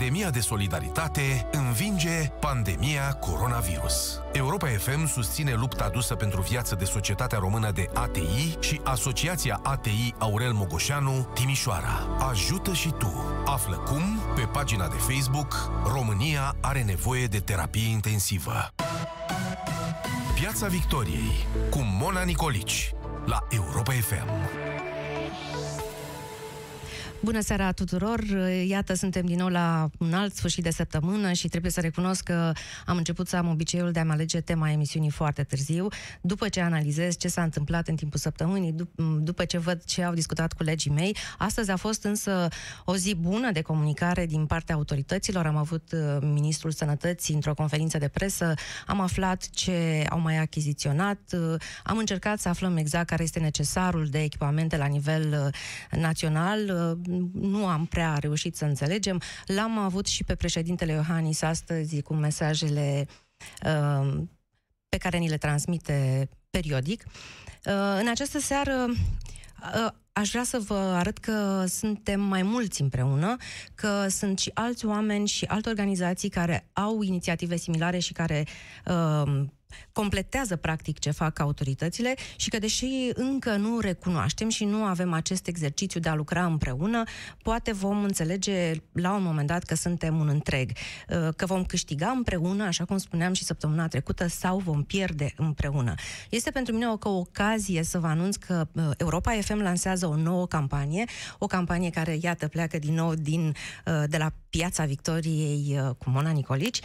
Pandemia de solidaritate învinge pandemia coronavirus. Europa FM susține lupta adusă pentru viață de Societatea Română de ATI și Asociația ATI Aurel Mogoșanu Timișoara. Ajută și tu! Află cum pe pagina de Facebook România are nevoie de terapie intensivă. Piața Victoriei cu Mona Nicolici la Europa FM. Bună seara tuturor! Iată, suntem din nou la un alt sfârșit de săptămână și trebuie să recunosc că am început să am obiceiul de a-mi alege tema emisiunii foarte târziu, după ce analizez ce s-a întâmplat în timpul săptămânii, dup- după ce văd ce au discutat colegii mei. Astăzi a fost însă o zi bună de comunicare din partea autorităților. Am avut uh, Ministrul Sănătății într-o conferință de presă, am aflat ce au mai achiziționat, uh, am încercat să aflăm exact care este necesarul de echipamente la nivel uh, național nu am prea reușit să înțelegem. L-am avut și pe președintele Iohannis astăzi cu mesajele uh, pe care ni le transmite periodic. Uh, în această seară uh, aș vrea să vă arăt că suntem mai mulți împreună, că sunt și alți oameni și alte organizații care au inițiative similare și care uh, completează practic ce fac autoritățile și că deși încă nu recunoaștem și nu avem acest exercițiu de a lucra împreună, poate vom înțelege la un moment dat că suntem un întreg, uh, că vom câștiga împreună, așa cum spuneam și săptămâna trecută, sau vom pierde împreună. Este pentru mine o, o ocazie să vă anunț că uh, Europa FM lansează o nouă campanie, o campanie care, iată, pleacă din nou din, uh, de la Piața Victoriei cu Mona Nicolici.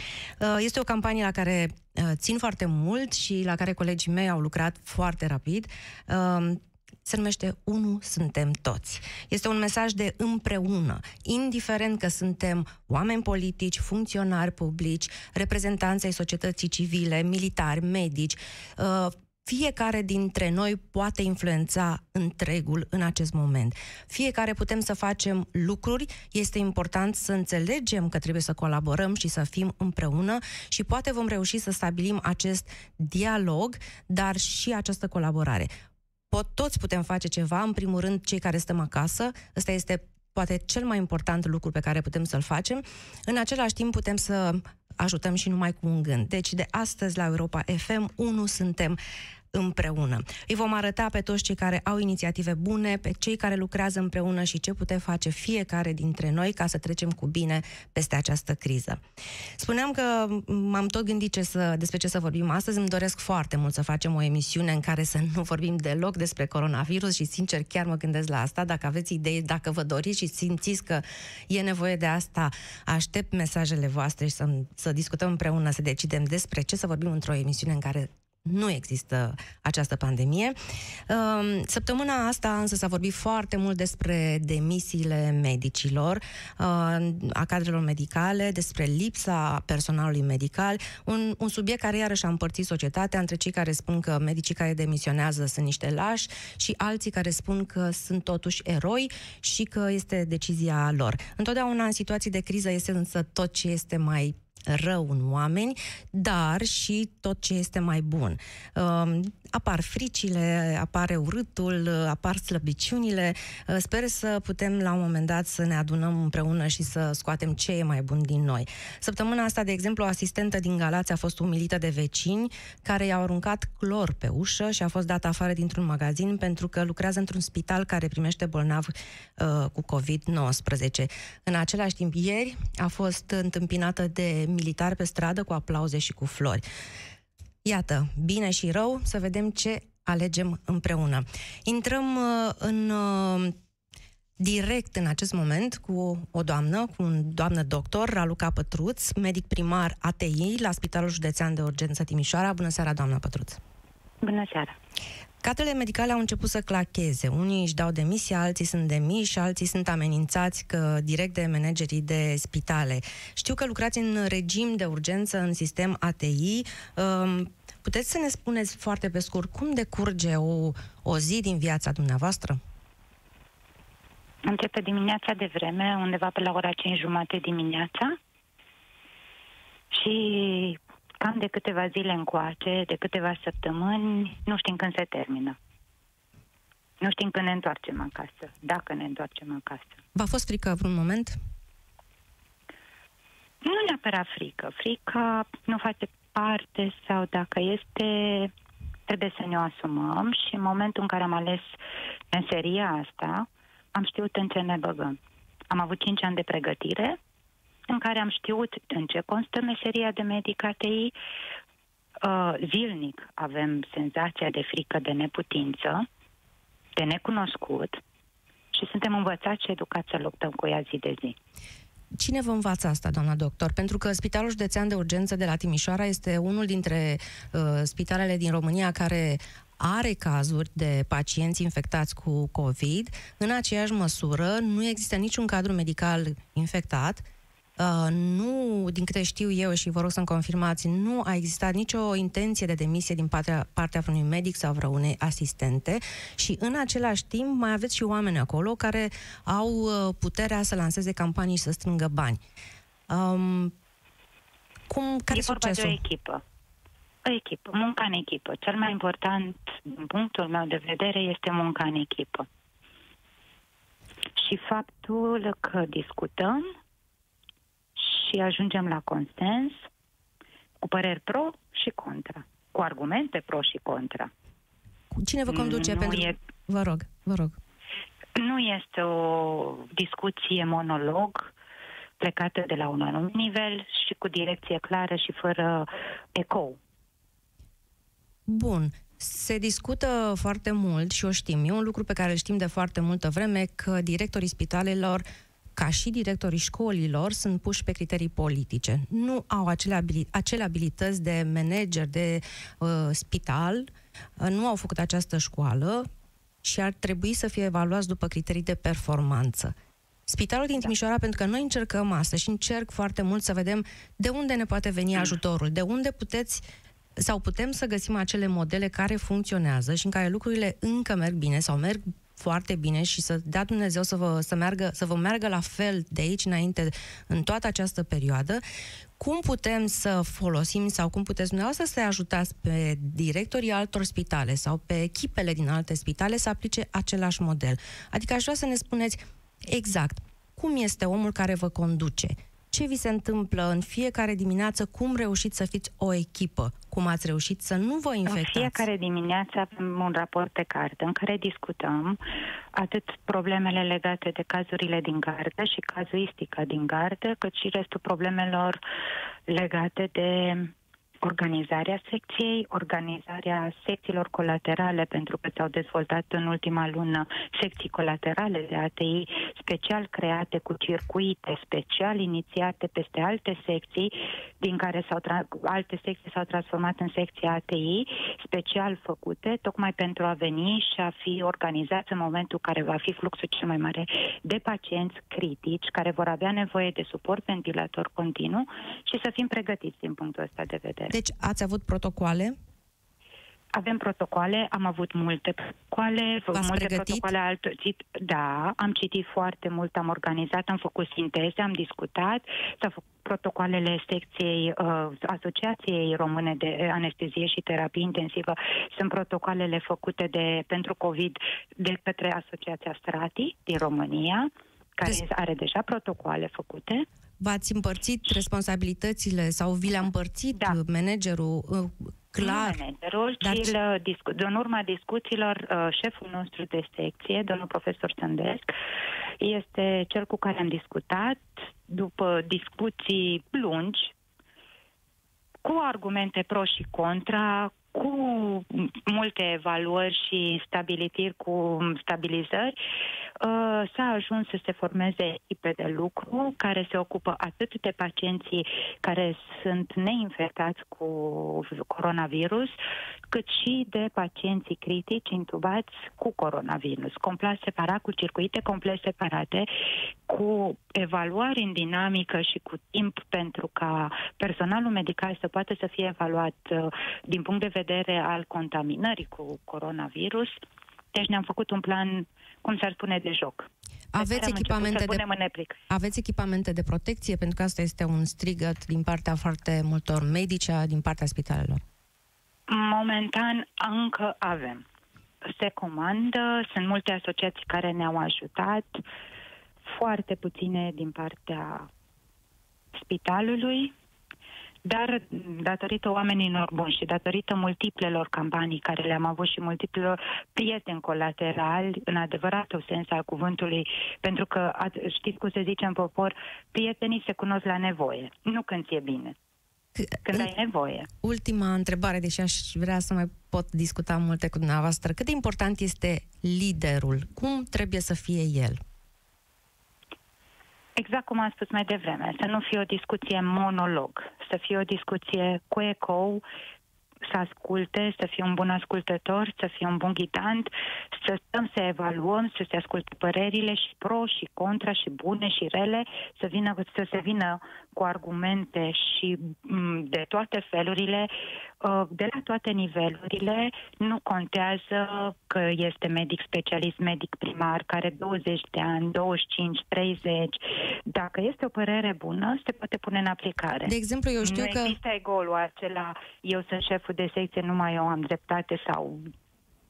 Este o campanie la care Uh, țin foarte mult și la care colegii mei au lucrat foarte rapid um, se numește Unu suntem toți. Este un mesaj de împreună, indiferent că suntem oameni politici, funcționari publici, reprezentanți ai societății civile, militari, medici, uh, fiecare dintre noi poate influența întregul în acest moment. Fiecare putem să facem lucruri, este important să înțelegem că trebuie să colaborăm și să fim împreună și poate vom reuși să stabilim acest dialog, dar și această colaborare. Pot, toți putem face ceva, în primul rând cei care stăm acasă, ăsta este poate cel mai important lucru pe care putem să-l facem. În același timp putem să ajutăm și numai cu un gând. Deci de astăzi la Europa FM, unu suntem împreună. Îi vom arăta pe toți cei care au inițiative bune, pe cei care lucrează împreună și ce putem face fiecare dintre noi ca să trecem cu bine peste această criză. Spuneam că m-am tot gândit ce să, despre ce să vorbim astăzi. Îmi doresc foarte mult să facem o emisiune în care să nu vorbim deloc despre coronavirus și sincer chiar mă gândesc la asta. Dacă aveți idei, dacă vă doriți și simțiți că e nevoie de asta, aștept mesajele voastre și să, să discutăm împreună, să decidem despre ce să vorbim într-o emisiune în care nu există această pandemie. Um, săptămâna asta însă s-a vorbit foarte mult despre demisiile medicilor, uh, a cadrelor medicale, despre lipsa personalului medical, un, un subiect care iarăși a împărțit societatea între cei care spun că medicii care demisionează sunt niște lași și alții care spun că sunt totuși eroi și că este decizia lor. Întotdeauna în situații de criză este însă tot ce este mai rău în oameni, dar și tot ce este mai bun. Um, apar fricile, apare urâtul, apar slăbiciunile. Uh, sper să putem la un moment dat să ne adunăm împreună și să scoatem ce e mai bun din noi. Săptămâna asta, de exemplu, o asistentă din Galați a fost umilită de vecini care i-au aruncat clor pe ușă și a fost dată afară dintr-un magazin pentru că lucrează într-un spital care primește bolnavi uh, cu COVID-19. În același timp, ieri a fost întâmpinată de militari pe stradă cu aplauze și cu flori. Iată, bine și rău, să vedem ce alegem împreună. Intrăm uh, în uh, direct în acest moment cu o doamnă, cu un doamnă doctor, Raluca Pătruț, medic primar ATI la Spitalul Județean de Urgență Timișoara. Bună seara, doamna Pătruț! Bună seara! Catele medicale au început să clacheze. Unii își dau demisia, alții sunt demiși, alții sunt amenințați că direct de managerii de spitale. Știu că lucrați în regim de urgență în sistem ATI. Um, puteți să ne spuneți foarte pe scurt cum decurge o, o zi din viața dumneavoastră? Începe dimineața de vreme, undeva pe la ora 5 jumate dimineața și cam de câteva zile încoace, de câteva săptămâni, nu știm când se termină. Nu știm când ne întoarcem acasă, dacă ne întoarcem acasă. V-a fost frică vreun moment? neapărat frică. Frica nu face parte sau dacă este, trebuie să ne o asumăm și în momentul în care am ales meseria asta, am știut în ce ne băgăm. Am avut 5 ani de pregătire în care am știut în ce constă meseria de medic ATI. Uh, zilnic avem senzația de frică, de neputință, de necunoscut și suntem învățați și educați să luptăm cu ea zi de zi. Cine vă învață asta, doamna doctor? Pentru că Spitalul Județean de Urgență de la Timișoara este unul dintre uh, spitalele din România care are cazuri de pacienți infectați cu COVID. În aceeași măsură, nu există niciun cadru medical infectat Uh, nu, din câte știu eu și vă rog să-mi confirmați, nu a existat nicio intenție de demisie din partea, partea unui medic sau vreunei asistente și în același timp mai aveți și oameni acolo care au uh, puterea să lanseze campanii și să strângă bani. Um, cum, care e succesul? de o echipă. O echipă, munca în echipă. Cel mai important, din punctul meu de vedere, este munca în echipă. Și faptul că discutăm și ajungem la consens cu păreri pro și contra, cu argumente pro și contra. Cine vă conduce? Nu pentru... e... Vă rog, vă rog. Nu este o discuție monolog plecată de la un anumit nivel și cu direcție clară și fără ecou. Bun. Se discută foarte mult și o știm. E un lucru pe care îl știm de foarte multă vreme că directorii spitalelor ca și directorii școlilor, sunt puși pe criterii politice. Nu au acele, abili- acele abilități de manager de uh, spital, uh, nu au făcut această școală și ar trebui să fie evaluați după criterii de performanță. Spitalul din Timișoara, pentru că noi încercăm asta și încerc foarte mult să vedem de unde ne poate veni ajutorul, de unde puteți sau putem să găsim acele modele care funcționează și în care lucrurile încă merg bine sau merg foarte bine și să dea Dumnezeu să vă, să, meargă, să vă meargă la fel de aici înainte în toată această perioadă, cum putem să folosim sau cum puteți dumneavoastră să ajutați pe directorii altor spitale sau pe echipele din alte spitale să aplice același model? Adică aș vrea să ne spuneți exact cum este omul care vă conduce, ce vi se întâmplă în fiecare dimineață, cum reușiți să fiți o echipă, cum ați reușit să nu vă infectați. În fiecare dimineață avem un raport de carte în care discutăm atât problemele legate de cazurile din gardă și cazuistica din gardă, cât și restul problemelor legate de organizarea secției, organizarea secțiilor colaterale, pentru că s-au dezvoltat în ultima lună secții colaterale de ATI special create cu circuite special inițiate peste alte secții, din care s-au tra- alte secții s-au transformat în secții ATI, special făcute, tocmai pentru a veni și a fi organizați în momentul care va fi fluxul cel mai mare de pacienți critici, care vor avea nevoie de suport ventilator continuu și să fim pregătiți din punctul ăsta de vedere. Deci ați avut protocoale? Avem protocoale, am avut multe protocoale, V-ați multe pregătit? protocole altă, Da, am citit foarte mult, am organizat, am făcut sinteze, am discutat, s-au făcut protocoalele secției uh, Asociației Române de Anestezie și Terapie Intensivă. Sunt protocoalele făcute de pentru COVID de către Asociația Strati din România care Des... are deja protocoale făcute. V-ați împărțit responsabilitățile sau vi le-a împărțit da. managerul uh, clar? Nu managerul, dar... ci uh, discu- în urma discuțiilor, uh, șeful nostru de secție, domnul profesor Sândesc, este cel cu care am discutat după discuții lungi, cu argumente pro și contra, cu multe evaluări și stabilitiri cu stabilizări, uh, s-a ajuns să se formeze echipe de lucru care se ocupă atât de pacienții care sunt neinfectați cu coronavirus, cât și de pacienții critici intubați cu coronavirus, complet separat, cu circuite complet separate, cu evaluări în dinamică și cu timp pentru ca personalul medical să poată să fie evaluat uh, din punct de vedere al contaminării cu coronavirus. Deci ne-am făcut un plan, cum s-ar spune, de joc. Aveți echipamente, de, aveți echipamente de protecție? Pentru că asta este un strigăt din partea foarte multor medici, din partea spitalelor. Momentan încă avem. Se comandă, sunt multe asociații care ne-au ajutat, foarte puține din partea spitalului, dar datorită oamenilor buni și datorită multiplelor campanii care le-am avut și multiplelor prieteni colaterali, în adevăratul sens al cuvântului, pentru că știți cum se zice în popor, prietenii se cunosc la nevoie, nu când ți-e bine. Când ai nevoie. Ultima întrebare, deși aș vrea să mai pot discuta multe cu dumneavoastră. Cât de important este liderul? Cum trebuie să fie el? Exact cum am spus mai devreme, să nu fie o discuție monolog, să fie o discuție cu ecou, să asculte, să fie un bun ascultător, să fie un bun ghidant, să stăm să evaluăm, să se asculte părerile și pro și contra și bune și rele, să, vină, să se vină cu argumente și mm, de toate felurile, uh, de la toate nivelurile, nu contează că este medic specialist, medic primar, care 20 de ani, 25, 30. Dacă este o părere bună, se poate pune în aplicare. De exemplu, eu știu nu că... Nu există egolul acela, eu sunt șeful de secție, numai eu am dreptate sau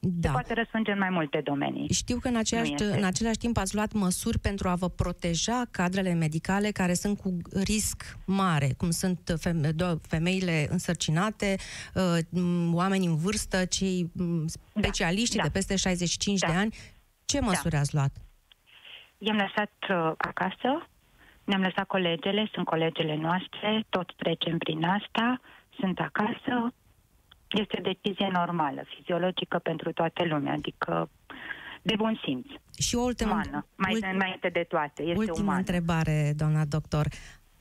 da. se poate răspunde în mai multe domenii. Știu că în același, în același timp ați luat măsuri pentru a vă proteja cadrele medicale care sunt cu risc mare, cum sunt feme- femeile însărcinate, uh, oameni în vârstă, cei specialiști da, de peste 65 da. de ani. Ce da. măsuri da. ați luat? I-am lăsat uh, acasă, ne-am lăsat colegele, sunt colegele noastre, toți trecem prin asta, sunt acasă, este decizie normală, fiziologică pentru toată lumea, adică de bun simț. Și o ultimă, umană, mai ultim, înainte de toate, este ultima umană. întrebare, doamna doctor.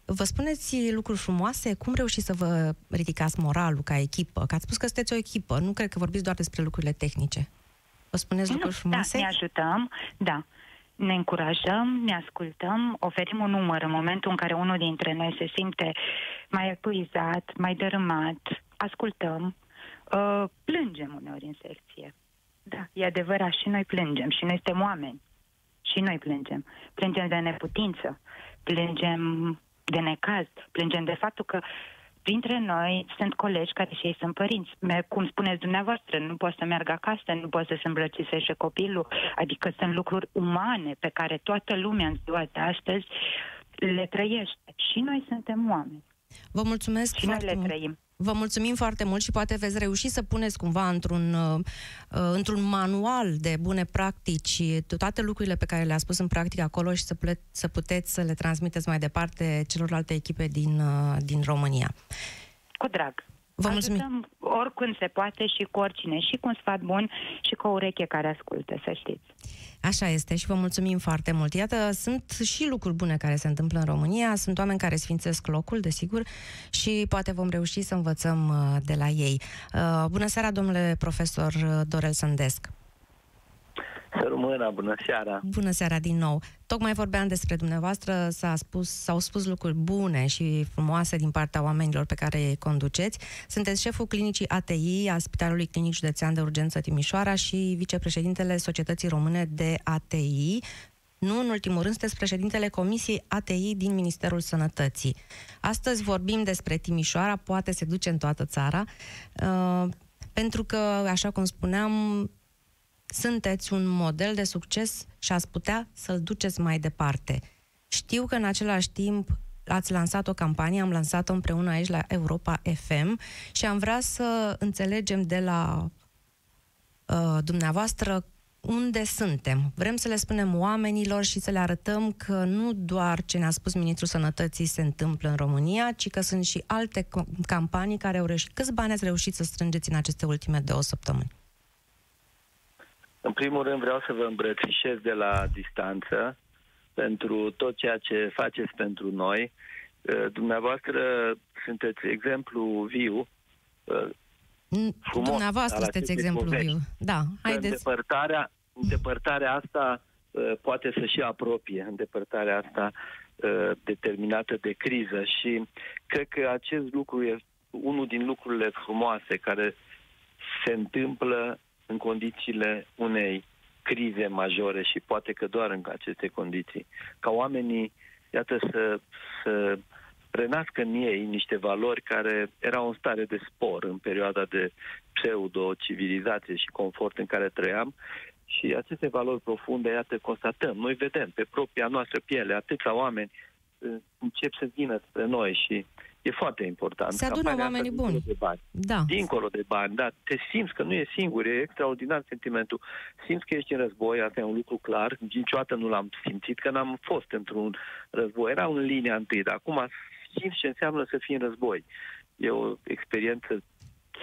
Vă spuneți lucruri frumoase? Cum reușiți să vă ridicați moralul ca echipă? Că ați spus că sunteți o echipă, nu cred că vorbiți doar despre lucrurile tehnice. Vă spuneți nu, lucruri frumoase? Da, ne ajutăm, da. Ne încurajăm, ne ascultăm, oferim un număr în momentul în care unul dintre noi se simte mai epuizat, mai dărâmat, ascultăm, Uh, plângem uneori în secție. Da, e adevărat, și noi plângem, și noi suntem oameni. Și noi plângem. Plângem de neputință, plângem de necaz, plângem de faptul că printre noi sunt colegi care și ei sunt părinți. Cum spuneți dumneavoastră, nu poate să meargă acasă, nu poate să se îmbrățișeze copilul. Adică sunt lucruri umane pe care toată lumea în ziua de astăzi le trăiește. Și noi suntem oameni. Vă mulțumesc și noi le trăim. Vă mulțumim foarte mult și poate veți reuși să puneți cumva într-un, uh, uh, într-un manual de bune practici toate lucrurile pe care le-a spus în practică acolo și să, ple- să puteți să le transmiteți mai departe celorlalte echipe din, uh, din România. Cu drag. Vă mulțumim. Ajutăm oricând se poate și cu oricine, și cu un sfat bun și cu o ureche care ascultă, să știți. Așa este și vă mulțumim foarte mult. Iată, sunt și lucruri bune care se întâmplă în România, sunt oameni care sfințesc locul, desigur, și poate vom reuși să învățăm uh, de la ei. Uh, bună seara, domnule profesor uh, Dorel Sândesc. Să rămână, bună seara! Bună seara din nou! Tocmai vorbeam despre dumneavoastră, s-a spus, s-au spus lucruri bune și frumoase din partea oamenilor pe care îi conduceți. Sunteți șeful clinicii ATI a Spitalului Clinic Județean de Urgență Timișoara și vicepreședintele Societății Române de ATI. Nu în ultimul rând, sunteți președintele Comisiei ATI din Ministerul Sănătății. Astăzi vorbim despre Timișoara, poate se duce în toată țara, uh, pentru că, așa cum spuneam, sunteți un model de succes și ați putea să-l duceți mai departe. Știu că în același timp ați lansat o campanie, am lansat-o împreună aici la Europa FM și am vrea să înțelegem de la uh, dumneavoastră unde suntem. Vrem să le spunem oamenilor și să le arătăm că nu doar ce ne-a spus Ministrul Sănătății se întâmplă în România, ci că sunt și alte campanii care au reușit. Câți bani ați reușit să strângeți în aceste ultime două săptămâni? În primul rând vreau să vă îmbrățișez de la distanță pentru tot ceea ce faceți pentru noi. Uh, dumneavoastră sunteți exemplu viu uh, frumos. Dumneavoastră sunteți exemplu viu. Da, haideți. Îndepărtarea, îndepărtarea asta uh, poate să și apropie, îndepărtarea asta determinată de criză și cred că acest lucru e unul din lucrurile frumoase care se întâmplă în condițiile unei crize majore și poate că doar în aceste condiții, ca oamenii, iată, să, să renască în ei niște valori care erau în stare de spor în perioada de pseudo-civilizație și confort în care trăiam și aceste valori profunde, iată, constatăm. Noi vedem pe propria noastră piele atâția oameni uh, încep să vină spre noi și e foarte important. Se adună Campania oamenii asta, buni. dincolo De bani. Da. Dincolo de bani, da, te simți că nu e singur, e extraordinar sentimentul. Simți că ești în război, asta e un lucru clar, niciodată nu l-am simțit, că n-am fost într-un război, era în linia întâi, dar acum simți ce înseamnă să fii în război. E o experiență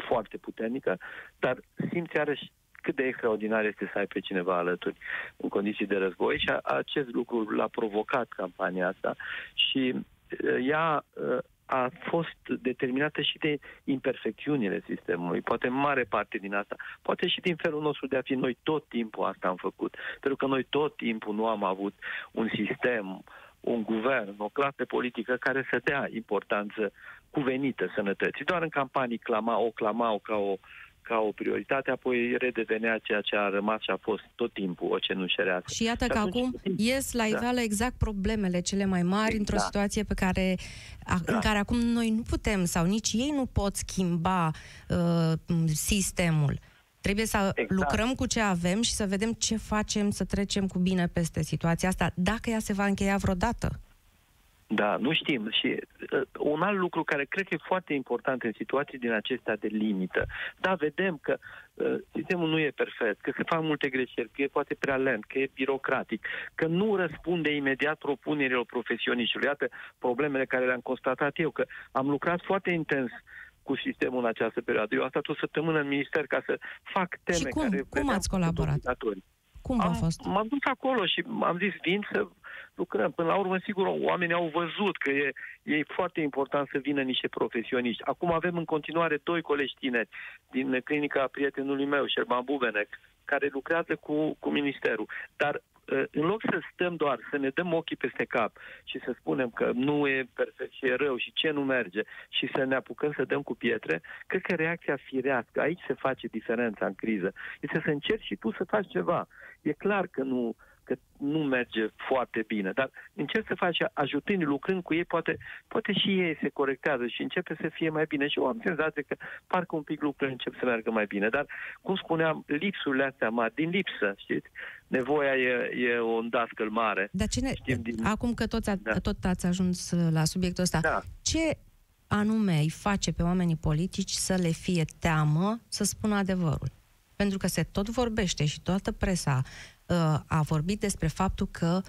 foarte puternică, dar simți iarăși cât de extraordinar este să ai pe cineva alături în condiții de război și a, acest lucru l-a provocat campania asta și uh, ea uh, a fost determinată și de imperfecțiunile sistemului, poate în mare parte din asta, poate și din felul nostru de a fi. Noi tot timpul asta am făcut, pentru că noi tot timpul nu am avut un sistem, un guvern, o clasă politică care să dea importanță cuvenită sănătății. Doar în campanii clama, o clamau ca o ca o prioritate, apoi redevenea ceea ce a rămas și a fost tot timpul o cenușerească. Și iată că atunci- acum ies la Da. iveală exact problemele cele mai mari într-o Da. situație pe care, a, în Da. care acum noi nu putem sau nici ei nu pot schimba uh, sistemul. Trebuie să Exact. lucrăm cu ce avem și să vedem ce facem să trecem cu bine peste situația asta, dacă ea se va încheia vreodată. Da, nu știm. Și uh, un alt lucru care cred că e foarte important în situații din acestea de limită. Da, vedem că uh, sistemul nu e perfect, că se fac multe greșeli, că e poate prea lent, că e birocratic, că nu răspunde imediat propunerilor profesioniștilor. Iată problemele care le-am constatat eu, că am lucrat foarte intens cu sistemul în această perioadă. Eu am stat o săptămână în minister ca să fac teme Și cum? care Cum vedeam ați că sunt colaborat? obligatorii. Cum a am, fost? M-am dus acolo și am zis, vin să lucrăm. Până la urmă, sigur, oamenii au văzut că e, e foarte important să vină niște profesioniști. Acum avem în continuare doi colegi tineri din clinica prietenului meu, Șerban Bubenec, care lucrează cu, cu ministerul. Dar uh, în loc să stăm doar, să ne dăm ochii peste cap și să spunem că nu e perfect și e rău și ce nu merge și să ne apucăm să dăm cu pietre, cred că reacția firească, aici se face diferența în criză, este să încerci și tu să faci ceva. E clar că nu, că nu merge foarte bine, dar încerci să faci ajutând, lucrând cu ei, poate, poate și ei se corectează și începe să fie mai bine. Și eu am senzație că parcă un pic lucrurile încep să meargă mai bine. Dar, cum spuneam, lipsurile astea mari, din lipsă, știți? Nevoia e, e un dascăl mare. Dar ce ne... Știm din- Acum că toți a, Da. tot ați ajuns la subiectul ăsta, Da. ce anume îi face pe oamenii politici să le fie teamă să spună adevărul? Pentru că se tot vorbește și toată presa uh, a vorbit despre faptul că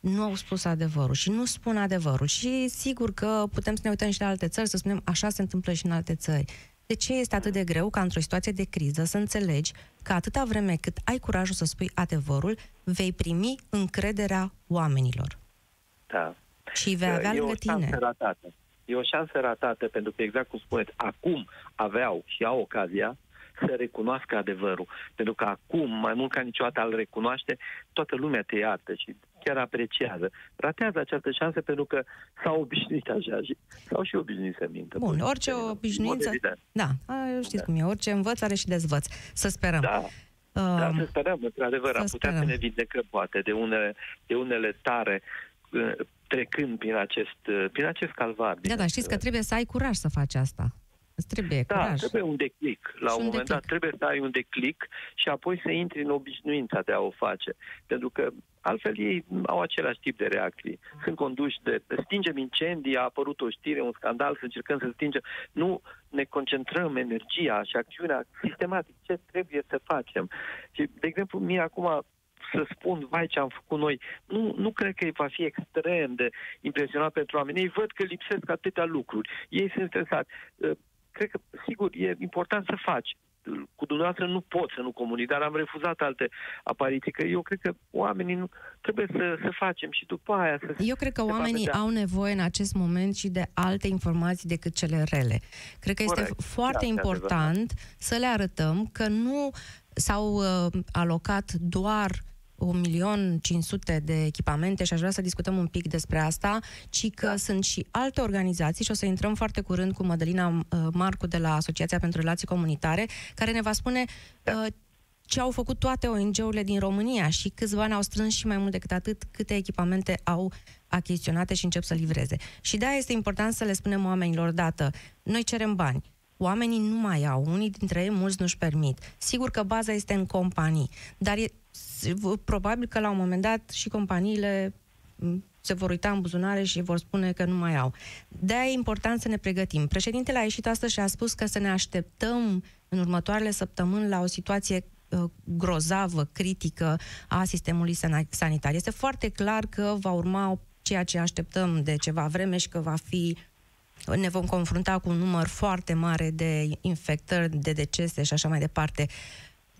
nu au spus adevărul și nu spun adevărul. Și sigur că putem să ne uităm și la alte țări, să spunem așa se întâmplă și în alte țări. De ce este atât de greu ca într-o situație de criză să înțelegi că atâta vreme cât ai curajul să spui adevărul, vei primi încrederea oamenilor Da. și vei avea e o lângă șansă tine. ratată. E o șansă ratată pentru că, exact cum spuneți, acum aveau și au ocazia să recunoască adevărul. Pentru că acum, mai mult ca niciodată, al recunoaște, toată lumea te iartă și chiar apreciază. Ratează această șansă pentru că s-au obișnuit așa și s-au și obișnuit să mintă. Bun, Pur și orice simplu, în mod obișnuință... evident. Da, a, știți Da. cum e, orice învăț are și dezvăț. Să sperăm. Da, da, Um, să sperăm, într-adevăr, să am putea sperăm. să ne vindecăm, poate, de unele, de unele tare uh, trecând prin acest, uh, prin acest calvar. din da, da, știți că trebuie să ai curaj să faci asta. Îți trebuie Da, curaj. trebuie un declic. La Și un un moment declic. dat trebuie să ai un declic și apoi să intri în obișnuința de a o face. Pentru că altfel ei au același tip de reacții. Sunt conduși de stingem incendii, a apărut o știre, un scandal, să încercăm să stingem. Nu ne concentrăm energia și acțiunea sistematic. Ce trebuie să facem? Și, de exemplu, mie acum să spun, vai ce am făcut noi, nu, nu cred că va fi extrem de impresionat pentru oameni. Ei văd că lipsesc atâtea lucruri. Ei sunt stresați. Uh, Cred că, sigur, e important să faci. Cu dumneavoastră nu pot să nu comunic, dar am refuzat alte apariții, că eu cred că oamenii nu, trebuie să, să facem și după aia să Eu cred că se va oamenii vedea. au nevoie în acest moment și de alte informații decât cele rele. Cred că este Corect. foarte Da, important să le arătăm că nu s-au uh, alocat doar 1.500.000 de echipamente și aș vrea să discutăm un pic despre asta, ci că Da. sunt și alte organizații și o să intrăm foarte curând cu Mădălina uh, Marcu de la Asociația pentru Relații Comunitare, care ne va spune Da. uh, ce au făcut toate ONG-urile din România și câți bani au strâns și mai mult decât atât, câte echipamente au achiziționate și încep să livreze. Și de-aia este important să le spunem oamenilor, dată, noi cerem bani. Oamenii nu mai au, unii dintre ei mulți nu-și permit. Sigur că baza este în companii, dar e s- v- probabil că la un moment dat și companiile se vor uita în buzunare și vor spune că nu mai au. De-aia e important să ne pregătim. Președintele a ieșit astăzi și a spus că să ne așteptăm în următoarele săptămâni la o situație uh, grozavă, critică a sistemului sanitar. Este foarte clar că va urma ceea ce așteptăm de ceva vreme și că va fi ne vom confrunta cu un număr foarte mare de infectări, de decese și așa mai departe.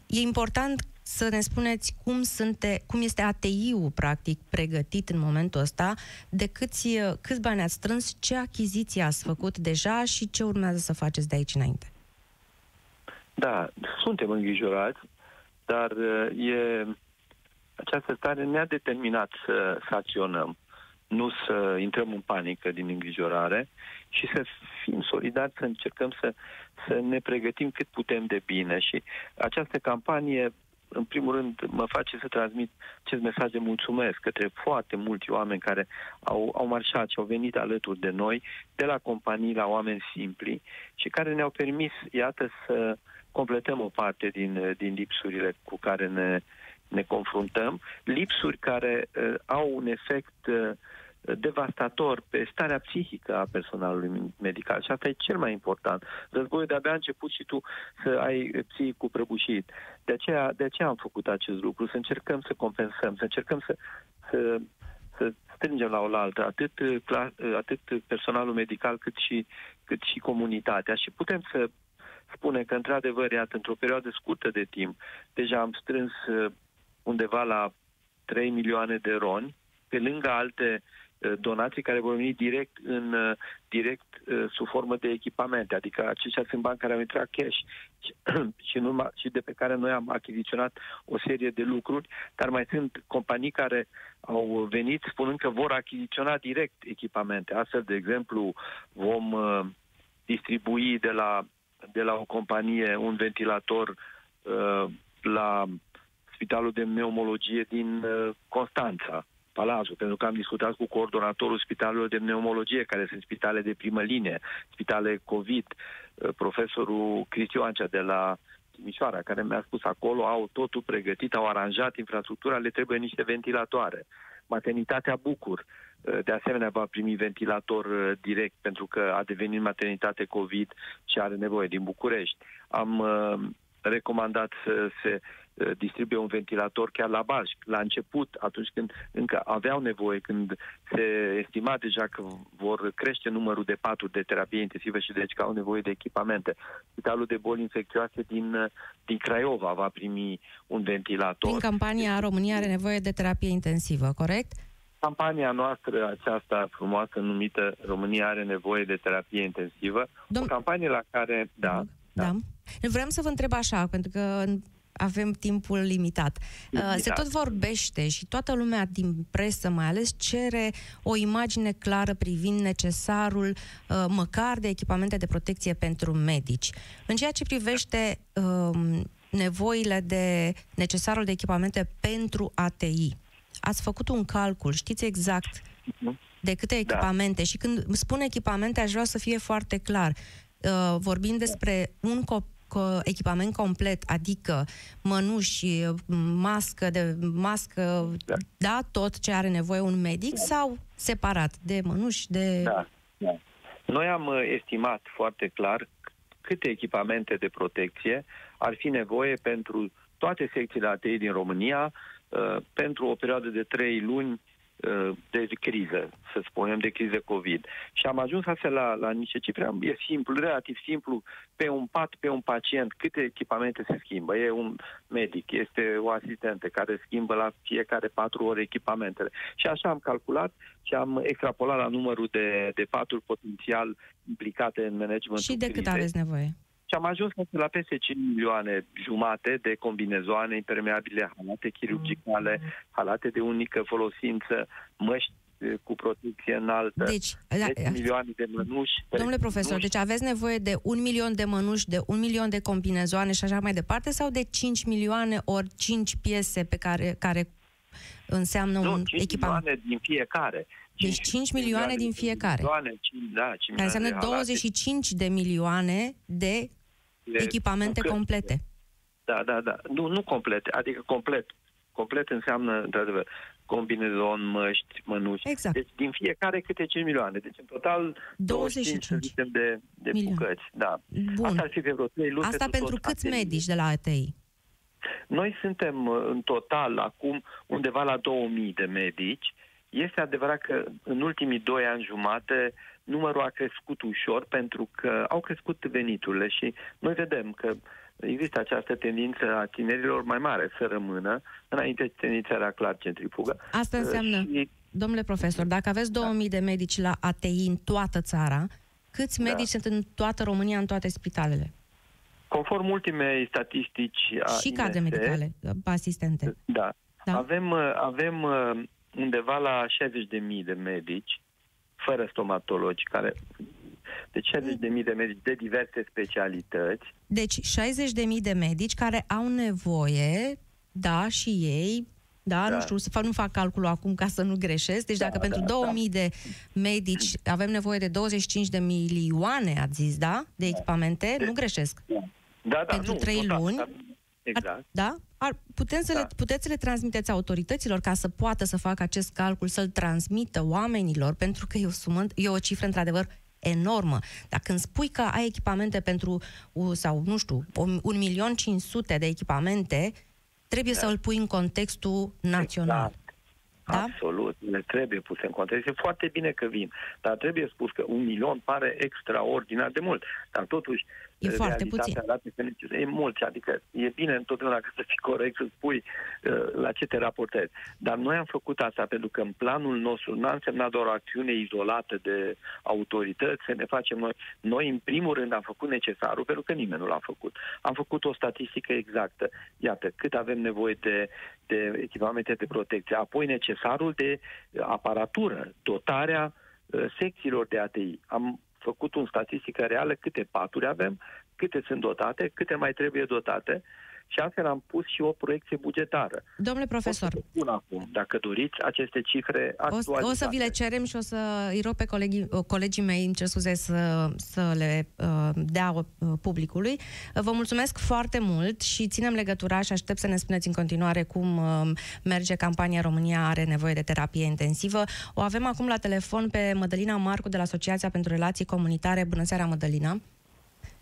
E important să ne spuneți cum, sunte, cum este ATI-ul, practic, pregătit în momentul ăsta, de câți, câți bani ați strâns, ce achiziții ați făcut deja și ce urmează să faceți de aici înainte. Da, suntem îngrijorați, dar e, această stare ne-a determinat să, să acționăm nu să intrăm în panică din îngrijorare și să fim solidari, să încercăm să, să ne pregătim cât putem de bine. Și această campanie, în primul rând, mă face să transmit acest mesaj de mulțumesc către foarte mulți oameni care au, au marșat și au venit alături de noi, de la companii la oameni simpli și care ne-au permis, iată, să completăm o parte din, din lipsurile cu care ne, ne confruntăm, lipsuri care uh, au un efect uh, devastator pe starea psihică a personalului medical. Și asta e cel mai important. Războiul de-abia a început și tu să ai psihicul prăbușit. De aceea, de aceea am făcut acest lucru, să încercăm să compensăm, să încercăm să, să, să strângem la oaltă atât, atât personalul medical cât și, cât și comunitatea. Și putem să spune că, într-adevăr, iată, într-o perioadă scurtă de timp, deja am strâns uh, undeva la 3 milioane de roni, pe lângă alte Uh, donații care vor veni direct în uh, direct uh, sub formă de echipamente, adică aceștia sunt bani care au intrat cash și, și, nu, și de pe care noi am achiziționat o serie de lucruri, dar mai sunt companii care au venit spunând că vor achiziționa direct echipamente. Astfel, de exemplu, vom uh, distribui de la, de la o companie un ventilator uh, la Spitalul de Pneumologie din uh, Constanța Palazul, pentru că am discutat cu coordonatorul spitalelor de pneumologie, care sunt spitale de primă linie, spitale COVID, uh, profesorul Cristioancea de la Timișoara, care mi-a spus acolo, au totul pregătit, au aranjat infrastructura, le trebuie niște ventilatoare. Maternitatea Bucur, uh, de asemenea, va primi ventilator uh, direct pentru că a devenit maternitate COVID și are nevoie din București. Am recomandat să se Uh, distribuie un ventilator chiar la Balș. La început, atunci când încă aveau nevoie, când se estima deja că vor crește numărul de paturi de terapie intensivă și deci că au nevoie de echipamente. Spitalul de boli infecțioase din, uh, din Craiova va primi un ventilator. Din campania România are nevoie de terapie intensivă, corect? Campania noastră, aceasta frumoasă numită România are nevoie de terapie intensivă, Dom- o campanie la care, da, da. da. Vreau să vă întreb așa, pentru că avem timpul limitat. limitat. Uh, se tot vorbește și toată lumea din presă mai ales cere o imagine clară privind necesarul uh, măcar de echipamente de protecție pentru medici. În ceea ce privește um, nevoile de necesarul de echipamente pentru ATI, ați făcut un calcul, știți exact mhm. de câte da. echipamente da. și când spun echipamente aș vrea să fie foarte clar. Uh, vorbim despre un copil echipament complet, adică mănuși, mască, de mască, da. da, tot ce are nevoie un medic da. sau separat de mănuși, de... Da, da. Noi am uh, estimat foarte clar câte echipamente de protecție ar fi nevoie pentru toate secțiile ATI din România uh, pentru o perioadă de trei luni Uh, de criză, să spunem, de criză COVID. Și am ajuns astfel la, la niște cifre. E simplu, relativ simplu, pe un pat, pe un pacient, câte echipamente se schimbă. E un medic, este o asistentă care schimbă la fiecare patru ore echipamentele. Și așa am calculat și am extrapolat la numărul de, de paturi potențial implicate în managementul Și de cât aveți nevoie? Și am ajuns la peste 5 milioane jumate de combinezoane impermeabile, halate chirurgicale, mm. halate de unică folosință, măști cu protecție înaltă, deci, la, milioane de mănuși. Domnule profesor, mănuși. deci aveți nevoie de un milion de mănuși, de un milion de combinezoane și așa mai departe, sau de 5 milioane ori 5 piese pe care, care înseamnă nu, un 5 echipament? milioane din fiecare. 5 deci 5 milioane din fiecare. Milioane, 5, da, 5 care înseamnă 25 de milioane de echipamente complete. Da, da, da. Nu, nu complete, adică complet. complet înseamnă, într-adevăr, combinezon, măști, mănuși. Exact. Deci din fiecare câte 5 milioane. Deci în total 25 de, de bucăți. Da. Bun. Asta ar fi vreo 3 luni. Asta pentru câți medici de la ATI? Noi suntem uh, în total acum undeva la 2000 de medici. Este adevărat că în ultimii doi ani jumate numărul a crescut ușor pentru că au crescut veniturile și noi vedem că există această tendință a tinerilor mai mare să rămână. Înainte tendința era clar centrifugă. Asta înseamnă, și... domnule profesor, dacă aveți 2000 da. de medici la ATI în toată țara, câți da. medici sunt în toată România, în toate spitalele? Conform ultimei statistici a Și cadre medicale, asistente. Da. da. Avem, avem undeva la 60.000 de medici fără stomatologi, care deci 60.000 de medici de diverse specialități. Deci 60.000 de medici care au nevoie, da, și ei, da, da. nu știu, să fac, nu fac calculul acum ca să nu greșesc. Deci da, dacă da, pentru 2000 da. de medici avem nevoie de 25 de milioane, ați zis, da, de echipamente, de, nu greșesc. Da, da, pentru nu, 3 total, luni. Da. Exact. Da? Ar, putem să da. le, puteți să le transmiteți autorităților ca să poată să facă acest calcul, să-l transmită oamenilor, pentru că e o, sumă, e o cifră într-adevăr enormă. Dacă când spui că ai echipamente pentru, sau nu știu, un milion cinci sute de echipamente, trebuie da. să îl pui în contextul național. Exact. Da? Absolut, le trebuie puse în context. E foarte bine că vin, dar trebuie spus că un milion pare extraordinar de mult. Dar totuși, E foarte puțin. că e mult, adică e bine întotdeauna că să fii corect, să spui uh, la ce te raportezi. Dar noi am făcut asta pentru că în planul nostru n-a însemnat doar o acțiune izolată de autorități, să ne facem noi. Noi, în primul rând, am făcut necesarul, pentru că nimeni nu l-a făcut. Am făcut o statistică exactă. Iată, cât avem nevoie de, de echipamente de protecție. Apoi necesarul de aparatură, dotarea uh, secțiilor de ATI. Am făcut un statistică reală câte paturi avem, câte sunt dotate, câte mai trebuie dotate și astfel am pus și o proiecție bugetară. Domnule profesor. O să pun acum, dacă doriți, aceste cifre actualizate. O, o să vi le cerem și o să îi rog pe colegii, colegii mei, îmi cer scuze, să, să le uh, dea uh, publicului. Vă mulțumesc foarte mult și ținem legătura și aștept să ne spuneți în continuare cum uh, merge campania România are nevoie de terapie intensivă. O avem acum la telefon pe Mădălina Marcu de la Asociația pentru Relații Comunitare. Bună seara, Mădălina!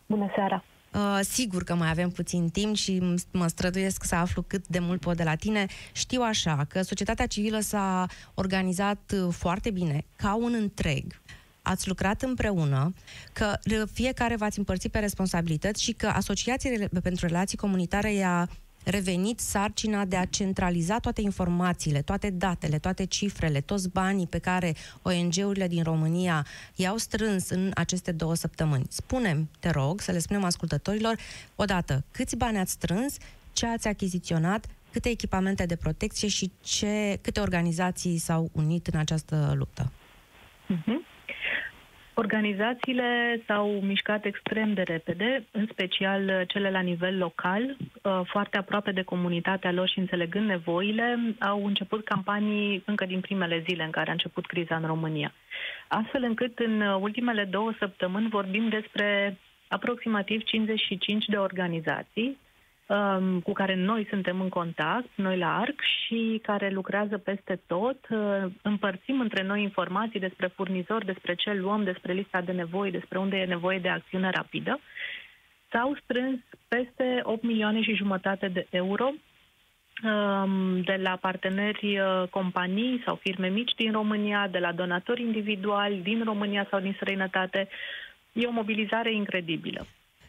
Bună seara! Uh, sigur că mai avem puțin timp și mă străduiesc să aflu cât de mult pot de la tine. Știu așa că societatea civilă s-a organizat uh, foarte bine, ca un întreg. Ați lucrat împreună, că fiecare v-ați împărțit pe responsabilități și că Asociația pentru Relații Comunitare i-a revenit sarcina de a centraliza toate informațiile, toate datele, toate cifrele, toți banii pe care ONG-urile din România i-au strâns în aceste două săptămâni. Spunem, te rog, să le spunem ascultătorilor, odată, câți bani ați strâns, ce ați achiziționat, câte echipamente de protecție și ce, câte organizații s-au unit în această luptă. Uh-huh. Organizațiile s-au mișcat extrem de repede, în special cele la nivel local, uh, foarte aproape de comunitatea lor și înțelegând nevoile, au început campanii încă din primele zile în care a început criza în România. Astfel încât în ultimele două săptămâni vorbim despre aproximativ 55 de organizații um, cu care noi suntem în contact, noi la ARC, și care lucrează peste tot. Uh, împărțim între noi informații despre furnizori, despre ce luăm, despre lista de nevoi, despre unde e nevoie de acțiune rapidă. S-au strâns peste 8 milioane și jumătate de euro um, de la parteneri uh, companii sau firme mici din România, de la donatori individuali din România sau din străinătate. E o mobilizare incredibilă.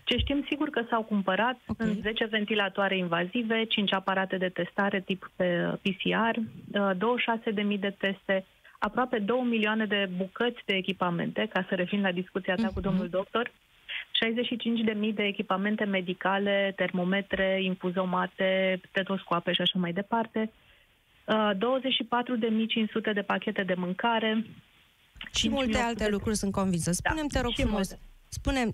Ce știm sigur că s-au cumpărat okay. sunt 10 ventilatoare invazive, 5 aparate de testare tip PCR, 26.000 de teste, aproape 2 milioane de bucăți de echipamente, ca să revin la discuția ta uh-huh. cu mhm. domnul doctor, 65.000 de echipamente medicale, termometre, infuzomate, stetoscoape și așa mai departe, 24.500 de pachete de mâncare. Și multe alte de... lucruri sunt convinsă. Spunem, da, te rog frumos, spune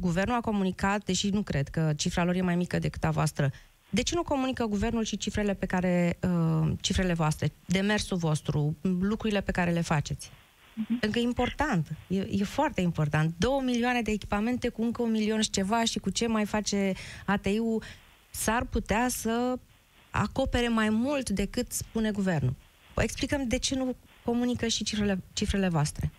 guvernul a comunicat, deși nu cred că cifra lor e mai mică decât a voastră, de ce nu comunică guvernul și cifrele pe care, uh, cifrele voastre, demersul vostru, lucrurile pe care le faceți? Uh-huh. Pentru că e important, e, e foarte important. Două milioane de echipamente cu încă un milion și ceva și cu ce mai face ATI-ul, s-ar putea să acopere mai mult decât spune guvernul. Explicăm de ce nu comunică și cifrele, cifrele voastre.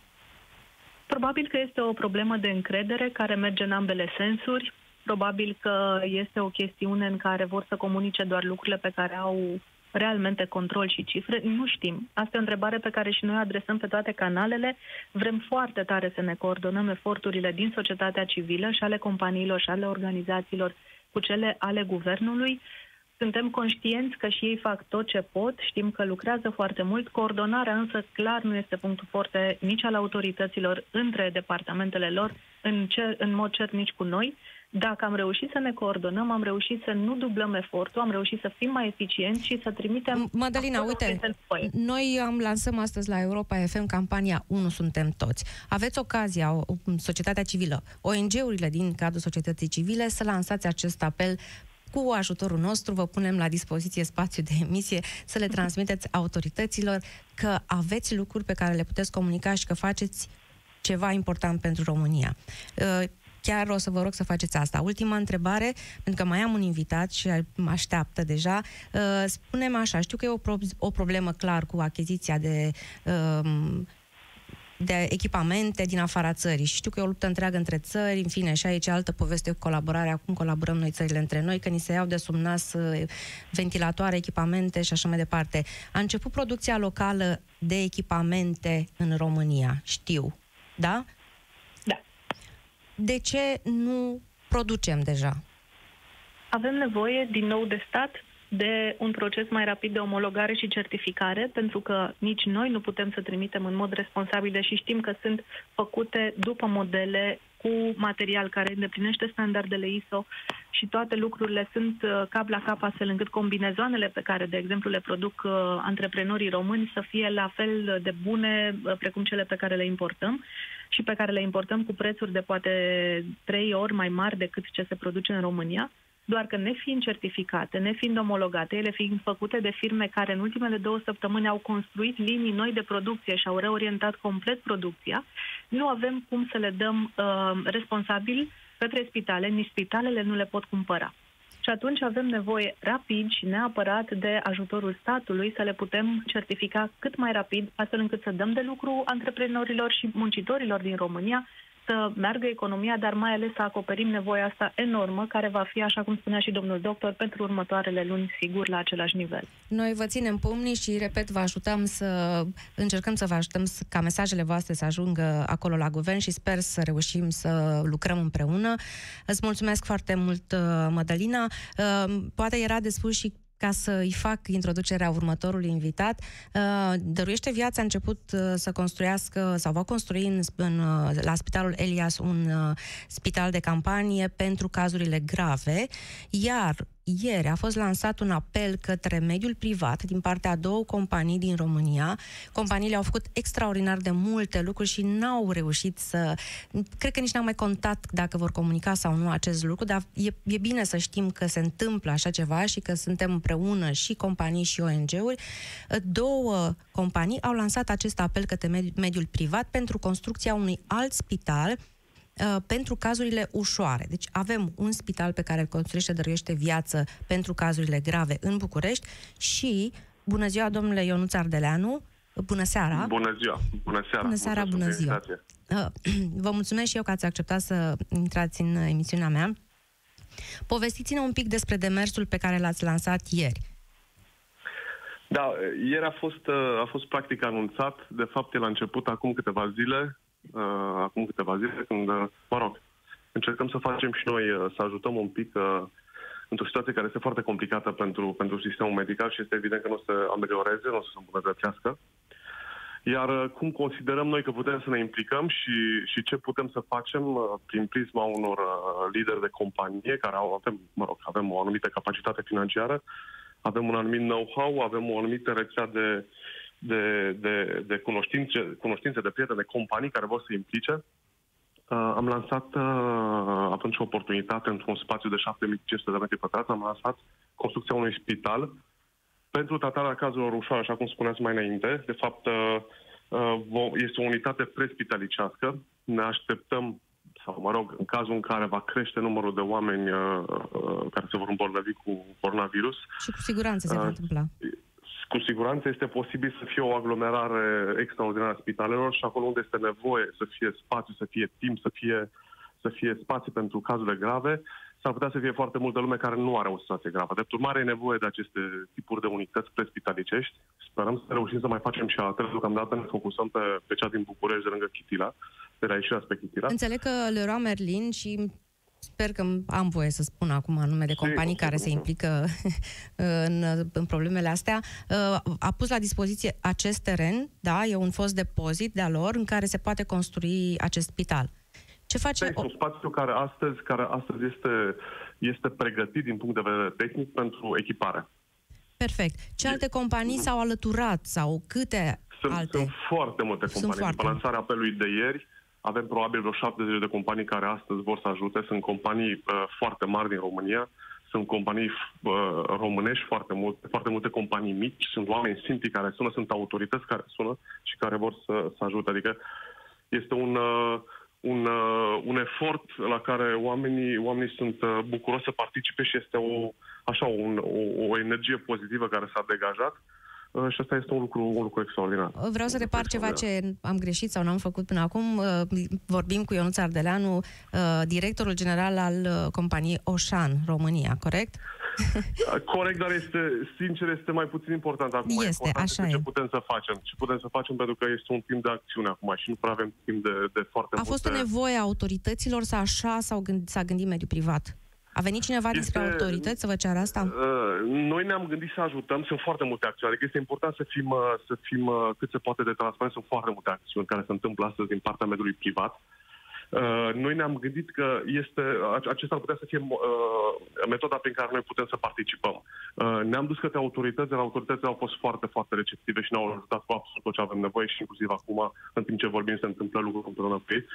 Probabil că este o problemă de încredere care merge în ambele sensuri. Probabil că este o chestiune în care vor să comunice doar lucrurile pe care au realmente control și cifre? Nu știm. Asta e o întrebare pe care și noi adresăm pe toate canalele. Vrem foarte tare să ne coordonăm eforturile din societatea civilă și ale companiilor și ale organizațiilor cu cele ale guvernului. Suntem conștienți că și ei fac tot ce pot, știm că lucrează foarte mult. Coordonarea însă clar nu este punctul forte nici al autorităților între departamentele lor, în, cer, în mod cert nici cu noi. Dacă am reușit să ne coordonăm, am reușit să nu dublăm efortul, am reușit să fim mai eficienți și să trimitem... Madalina, uite, noi am lansăm astăzi la Europa FM campania 1 suntem toți. Aveți ocazia, o, societatea civilă, ONG-urile din cadrul societății civile, să lansați acest apel cu ajutorul nostru vă punem la dispoziție spațiu de emisie să le transmiteți autorităților că aveți lucruri pe care le puteți comunica și că faceți ceva important pentru România. Uh, chiar o să vă rog să faceți asta. Ultima întrebare, pentru că mai am un invitat și mă așteaptă deja. Uh, spunem așa, știu că e o, pro- o problemă clar cu achiziția de um, de echipamente din afara țării. Și știu că e o luptă întreagă între țări, în fine, și aici altă poveste cu colaborare, acum colaborăm noi țările între noi, că ni se iau de sub nas uh, ventilatoare, echipamente și așa mai departe. A început producția locală de echipamente în România, știu, da? Da. De ce nu producem deja? Avem nevoie, din nou, de stat, de un proces mai rapid de omologare și certificare, pentru că nici noi nu putem să trimitem în mod responsabil, și știm că sunt făcute după modele cu material care îndeplinește standardele ISO și toate lucrurile sunt uh, cap la cap astfel încât combinezoanele pe care, de exemplu, le produc uh, antreprenorii români să fie la fel de bune uh, precum cele pe care le importăm și pe care le importăm cu prețuri de poate trei ori mai mari decât ce se produce în România doar că nefiind certificate, nefiind omologate, ele fiind făcute de firme care în ultimele două săptămâni au construit linii noi de producție și au reorientat complet producția, nu avem cum să le dăm uh, responsabili către spitale, nici spitalele nu le pot cumpăra. Și atunci avem nevoie rapid și neapărat de ajutorul statului să le putem certifica cât mai rapid, astfel încât să dăm de lucru antreprenorilor și muncitorilor din România să meargă economia, dar mai ales să acoperim nevoia asta enormă, care va fi, așa cum spunea și domnul doctor, pentru următoarele luni, sigur, la același nivel. Noi vă ținem pumnii și, repet, vă ajutăm să încercăm să vă ajutăm ca mesajele voastre să ajungă acolo la guvern și sper să reușim să lucrăm împreună. Îți mulțumesc foarte mult, uh, Madalina. Uh, poate era de spus și ca să îi fac introducerea următorului invitat. Uh, Dăruiește Viața a început uh, să construiască sau va construi în, în, uh, la Spitalul Elias un spital de campanie pentru cazurile grave, iar ieri a fost lansat un apel către mediul privat din partea a două companii din România. Companiile au făcut extraordinar de multe lucruri și n-au reușit să... Cred că nici n-au mai contat dacă vor comunica sau nu acest lucru, dar e, e bine să știm că se întâmplă așa ceva și că suntem împreună și companii și ONG-uri. Două companii au lansat acest apel către mediul privat pentru construcția unui alt spital Uh, pentru cazurile ușoare. Deci avem un spital pe care îl construiește Dăruiește Viață pentru cazurile grave în București și, bună ziua, domnule Ionuț Ardeleanu, Bună seara! Bună ziua! Bună seara! Bună seara, bună ziua! Uh, vă mulțumesc și eu că ați acceptat să intrați în emisiunea mea. Povestiți-ne un pic despre demersul pe care l-ați lansat ieri. Da, ieri a fost, uh, a fost practic anunțat, de fapt el a început acum câteva zile, uh, acum câteva zile, când, uh, mă rog, încercăm să facem și noi, uh, să ajutăm un pic uh, într-o situație care este foarte complicată pentru, pentru sistemul medical și este evident că nu o să amelioreze, nu o să se îmbunătățească. Iar uh, cum considerăm noi că putem să ne implicăm și, și ce putem să facem uh, prin prisma unor uh, lideri de companie care au, avem, mă rog, avem o anumită capacitate financiară, avem un anumit know-how, avem o anumită rețea de, de, de, de cunoștințe, cunoștințe de prieteni, de companii care vor să implice. Uh, am lansat uh, atunci o oportunitate într-un spațiu de 7500 de metri pătrați, am lansat construcția unui spital pentru tratarea cazurilor ușoare, așa cum spuneați mai înainte. De fapt, uh, uh, este o unitate prespitalicească. Ne așteptăm sau, mă rog, în cazul în care va crește numărul de oameni uh, uh, care se vor îmbolnăvi cu coronavirus. Și cu siguranță se va uh, întâmpla. Cu siguranță este posibil să fie o aglomerare extraordinară a spitalelor și acolo unde este nevoie să fie spațiu, să fie timp, să fie, să fie spațiu pentru cazurile grave, s-ar putea să fie foarte multă lume care nu are o situație gravă. De urmare, e nevoie de aceste tipuri de unități prespitalicești. Sperăm să reușim să mai facem și altele. Deocamdată ne focusăm pe, pe cea din București, de lângă Chitila, de la ieșirea spre Chitila. Înțeleg că Leroy Merlin și sper că am voie să spun acum nume de companii Sigur, care se implică în, în problemele astea, a pus la dispoziție acest teren, da, e un fost depozit de-a lor în care se poate construi acest spital. Ce face? Este un spațiu care astăzi, care astăzi este, este pregătit din punct de vedere tehnic pentru echipare. Perfect. Ce alte companii s-au alăturat sau câte sunt, alte? Sunt foarte multe companii. Sunt foarte. lansarea apelului de ieri, avem probabil vreo 70 de companii care astăzi vor să ajute. Sunt companii uh, foarte mari din România, sunt companii uh, românești foarte multe, foarte multe companii mici, sunt oameni simpli care sună, sunt autorități care sună și care vor să, să ajute. Adică este un, uh, un, uh, un efort la care oamenii, oamenii sunt uh, bucuroși să participe și este o, așa, un, o, o energie pozitivă care s-a degajat. Uh, și asta este un lucru, un lucru extraordinar. Vreau să repar ceva ce am greșit sau n-am făcut până acum. Uh, vorbim cu Ionuț Ardeleanu, uh, directorul general al companiei Oșan, România, corect? Corect, dar este, sincer, este mai puțin important acum. Este, important așa e. Ce putem să facem? Ce putem să facem pentru că este un timp de acțiune acum și nu prea avem timp de, de foarte A multe... fost o nevoie a autorităților să așa s-a gândit, s-a gândit mediul privat? A venit cineva este, dinspre autorități să vă ceară asta? Uh, noi ne-am gândit să ajutăm, sunt foarte multe acțiuni, adică este important să fim, uh, să fim uh, cât se poate de transparent, sunt foarte multe acțiuni care se întâmplă astăzi din partea mediului privat. Uh, noi ne-am gândit că este, acesta ar putea să fie uh, metoda prin care noi putem să participăm. Uh, ne-am dus către autorități, dar autoritățile au fost foarte, foarte receptive și ne-au ajutat cu absolut tot ce avem nevoie și inclusiv acum, în timp ce vorbim, se întâmplă lucruri împreună cu ei.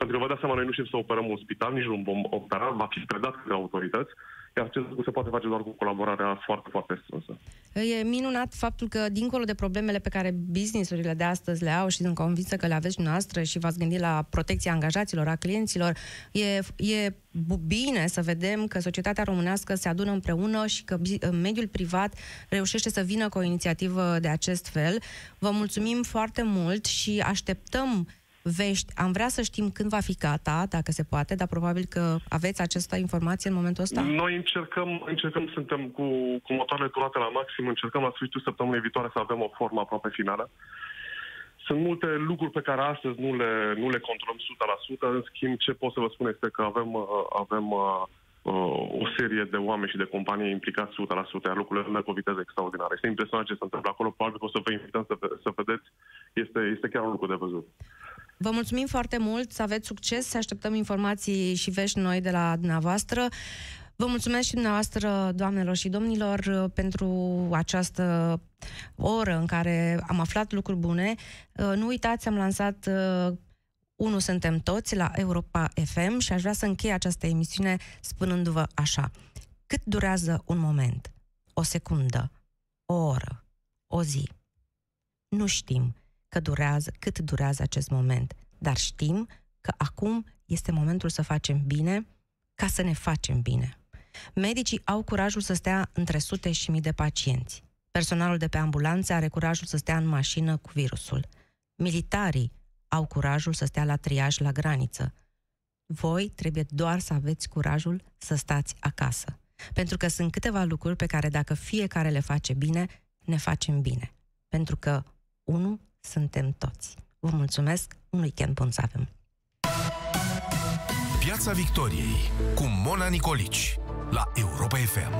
Pentru că vă dați seama, noi nu știm să operăm un spital, nici nu vom opera, va fi predat de autorități, iar acest lucru se poate face doar cu colaborarea foarte, foarte strânsă. E minunat faptul că, dincolo de problemele pe care businessurile de astăzi le au și sunt convinsă că le aveți dumneavoastră și v-ați gândit la protecția angajaților, a clienților, e, e bine să vedem că societatea românească se adună împreună și că mediul privat reușește să vină cu o inițiativă de acest fel. Vă mulțumim foarte mult și așteptăm vești. Am vrea să știm când va fi gata, dacă se poate, dar probabil că aveți această informație în momentul ăsta? Noi încercăm, încercăm suntem cu, cu motoarele turate la maxim, încercăm la sfârșitul săptămânii viitoare să avem o formă aproape finală. Sunt multe lucruri pe care astăzi nu le, nu le controlăm 100%, în schimb ce pot să vă spun este că avem, avem uh, o serie de oameni și de companii implicați 100%, iar lucrurile merg cu viteză extraordinară. Este impresionant ce se întâmplă acolo, probabil că o să vă invităm să, să vedeți, este, este chiar un lucru de văzut. Vă mulțumim foarte mult, să aveți succes, să așteptăm informații și vești noi de la dumneavoastră. Vă mulțumesc și dumneavoastră, doamnelor și domnilor, pentru această oră în care am aflat lucruri bune. Nu uitați, am lansat Unu suntem toți la Europa FM și aș vrea să închei această emisiune spunându-vă așa. Cât durează un moment? O secundă? O oră? O zi? Nu știm că durează, cât durează acest moment, dar știm că acum este momentul să facem bine ca să ne facem bine. Medicii au curajul să stea între sute și mii de pacienți. Personalul de pe ambulanțe are curajul să stea în mașină cu virusul. Militarii au curajul să stea la triaj la graniță. Voi trebuie doar să aveți curajul să stați acasă. Pentru că sunt câteva lucruri pe care dacă fiecare le face bine, ne facem bine. Pentru că, unu, suntem toți. Vă mulțumesc, un weekend bun să avem! Piața Victoriei cu Mona Nicolici la Europa FM.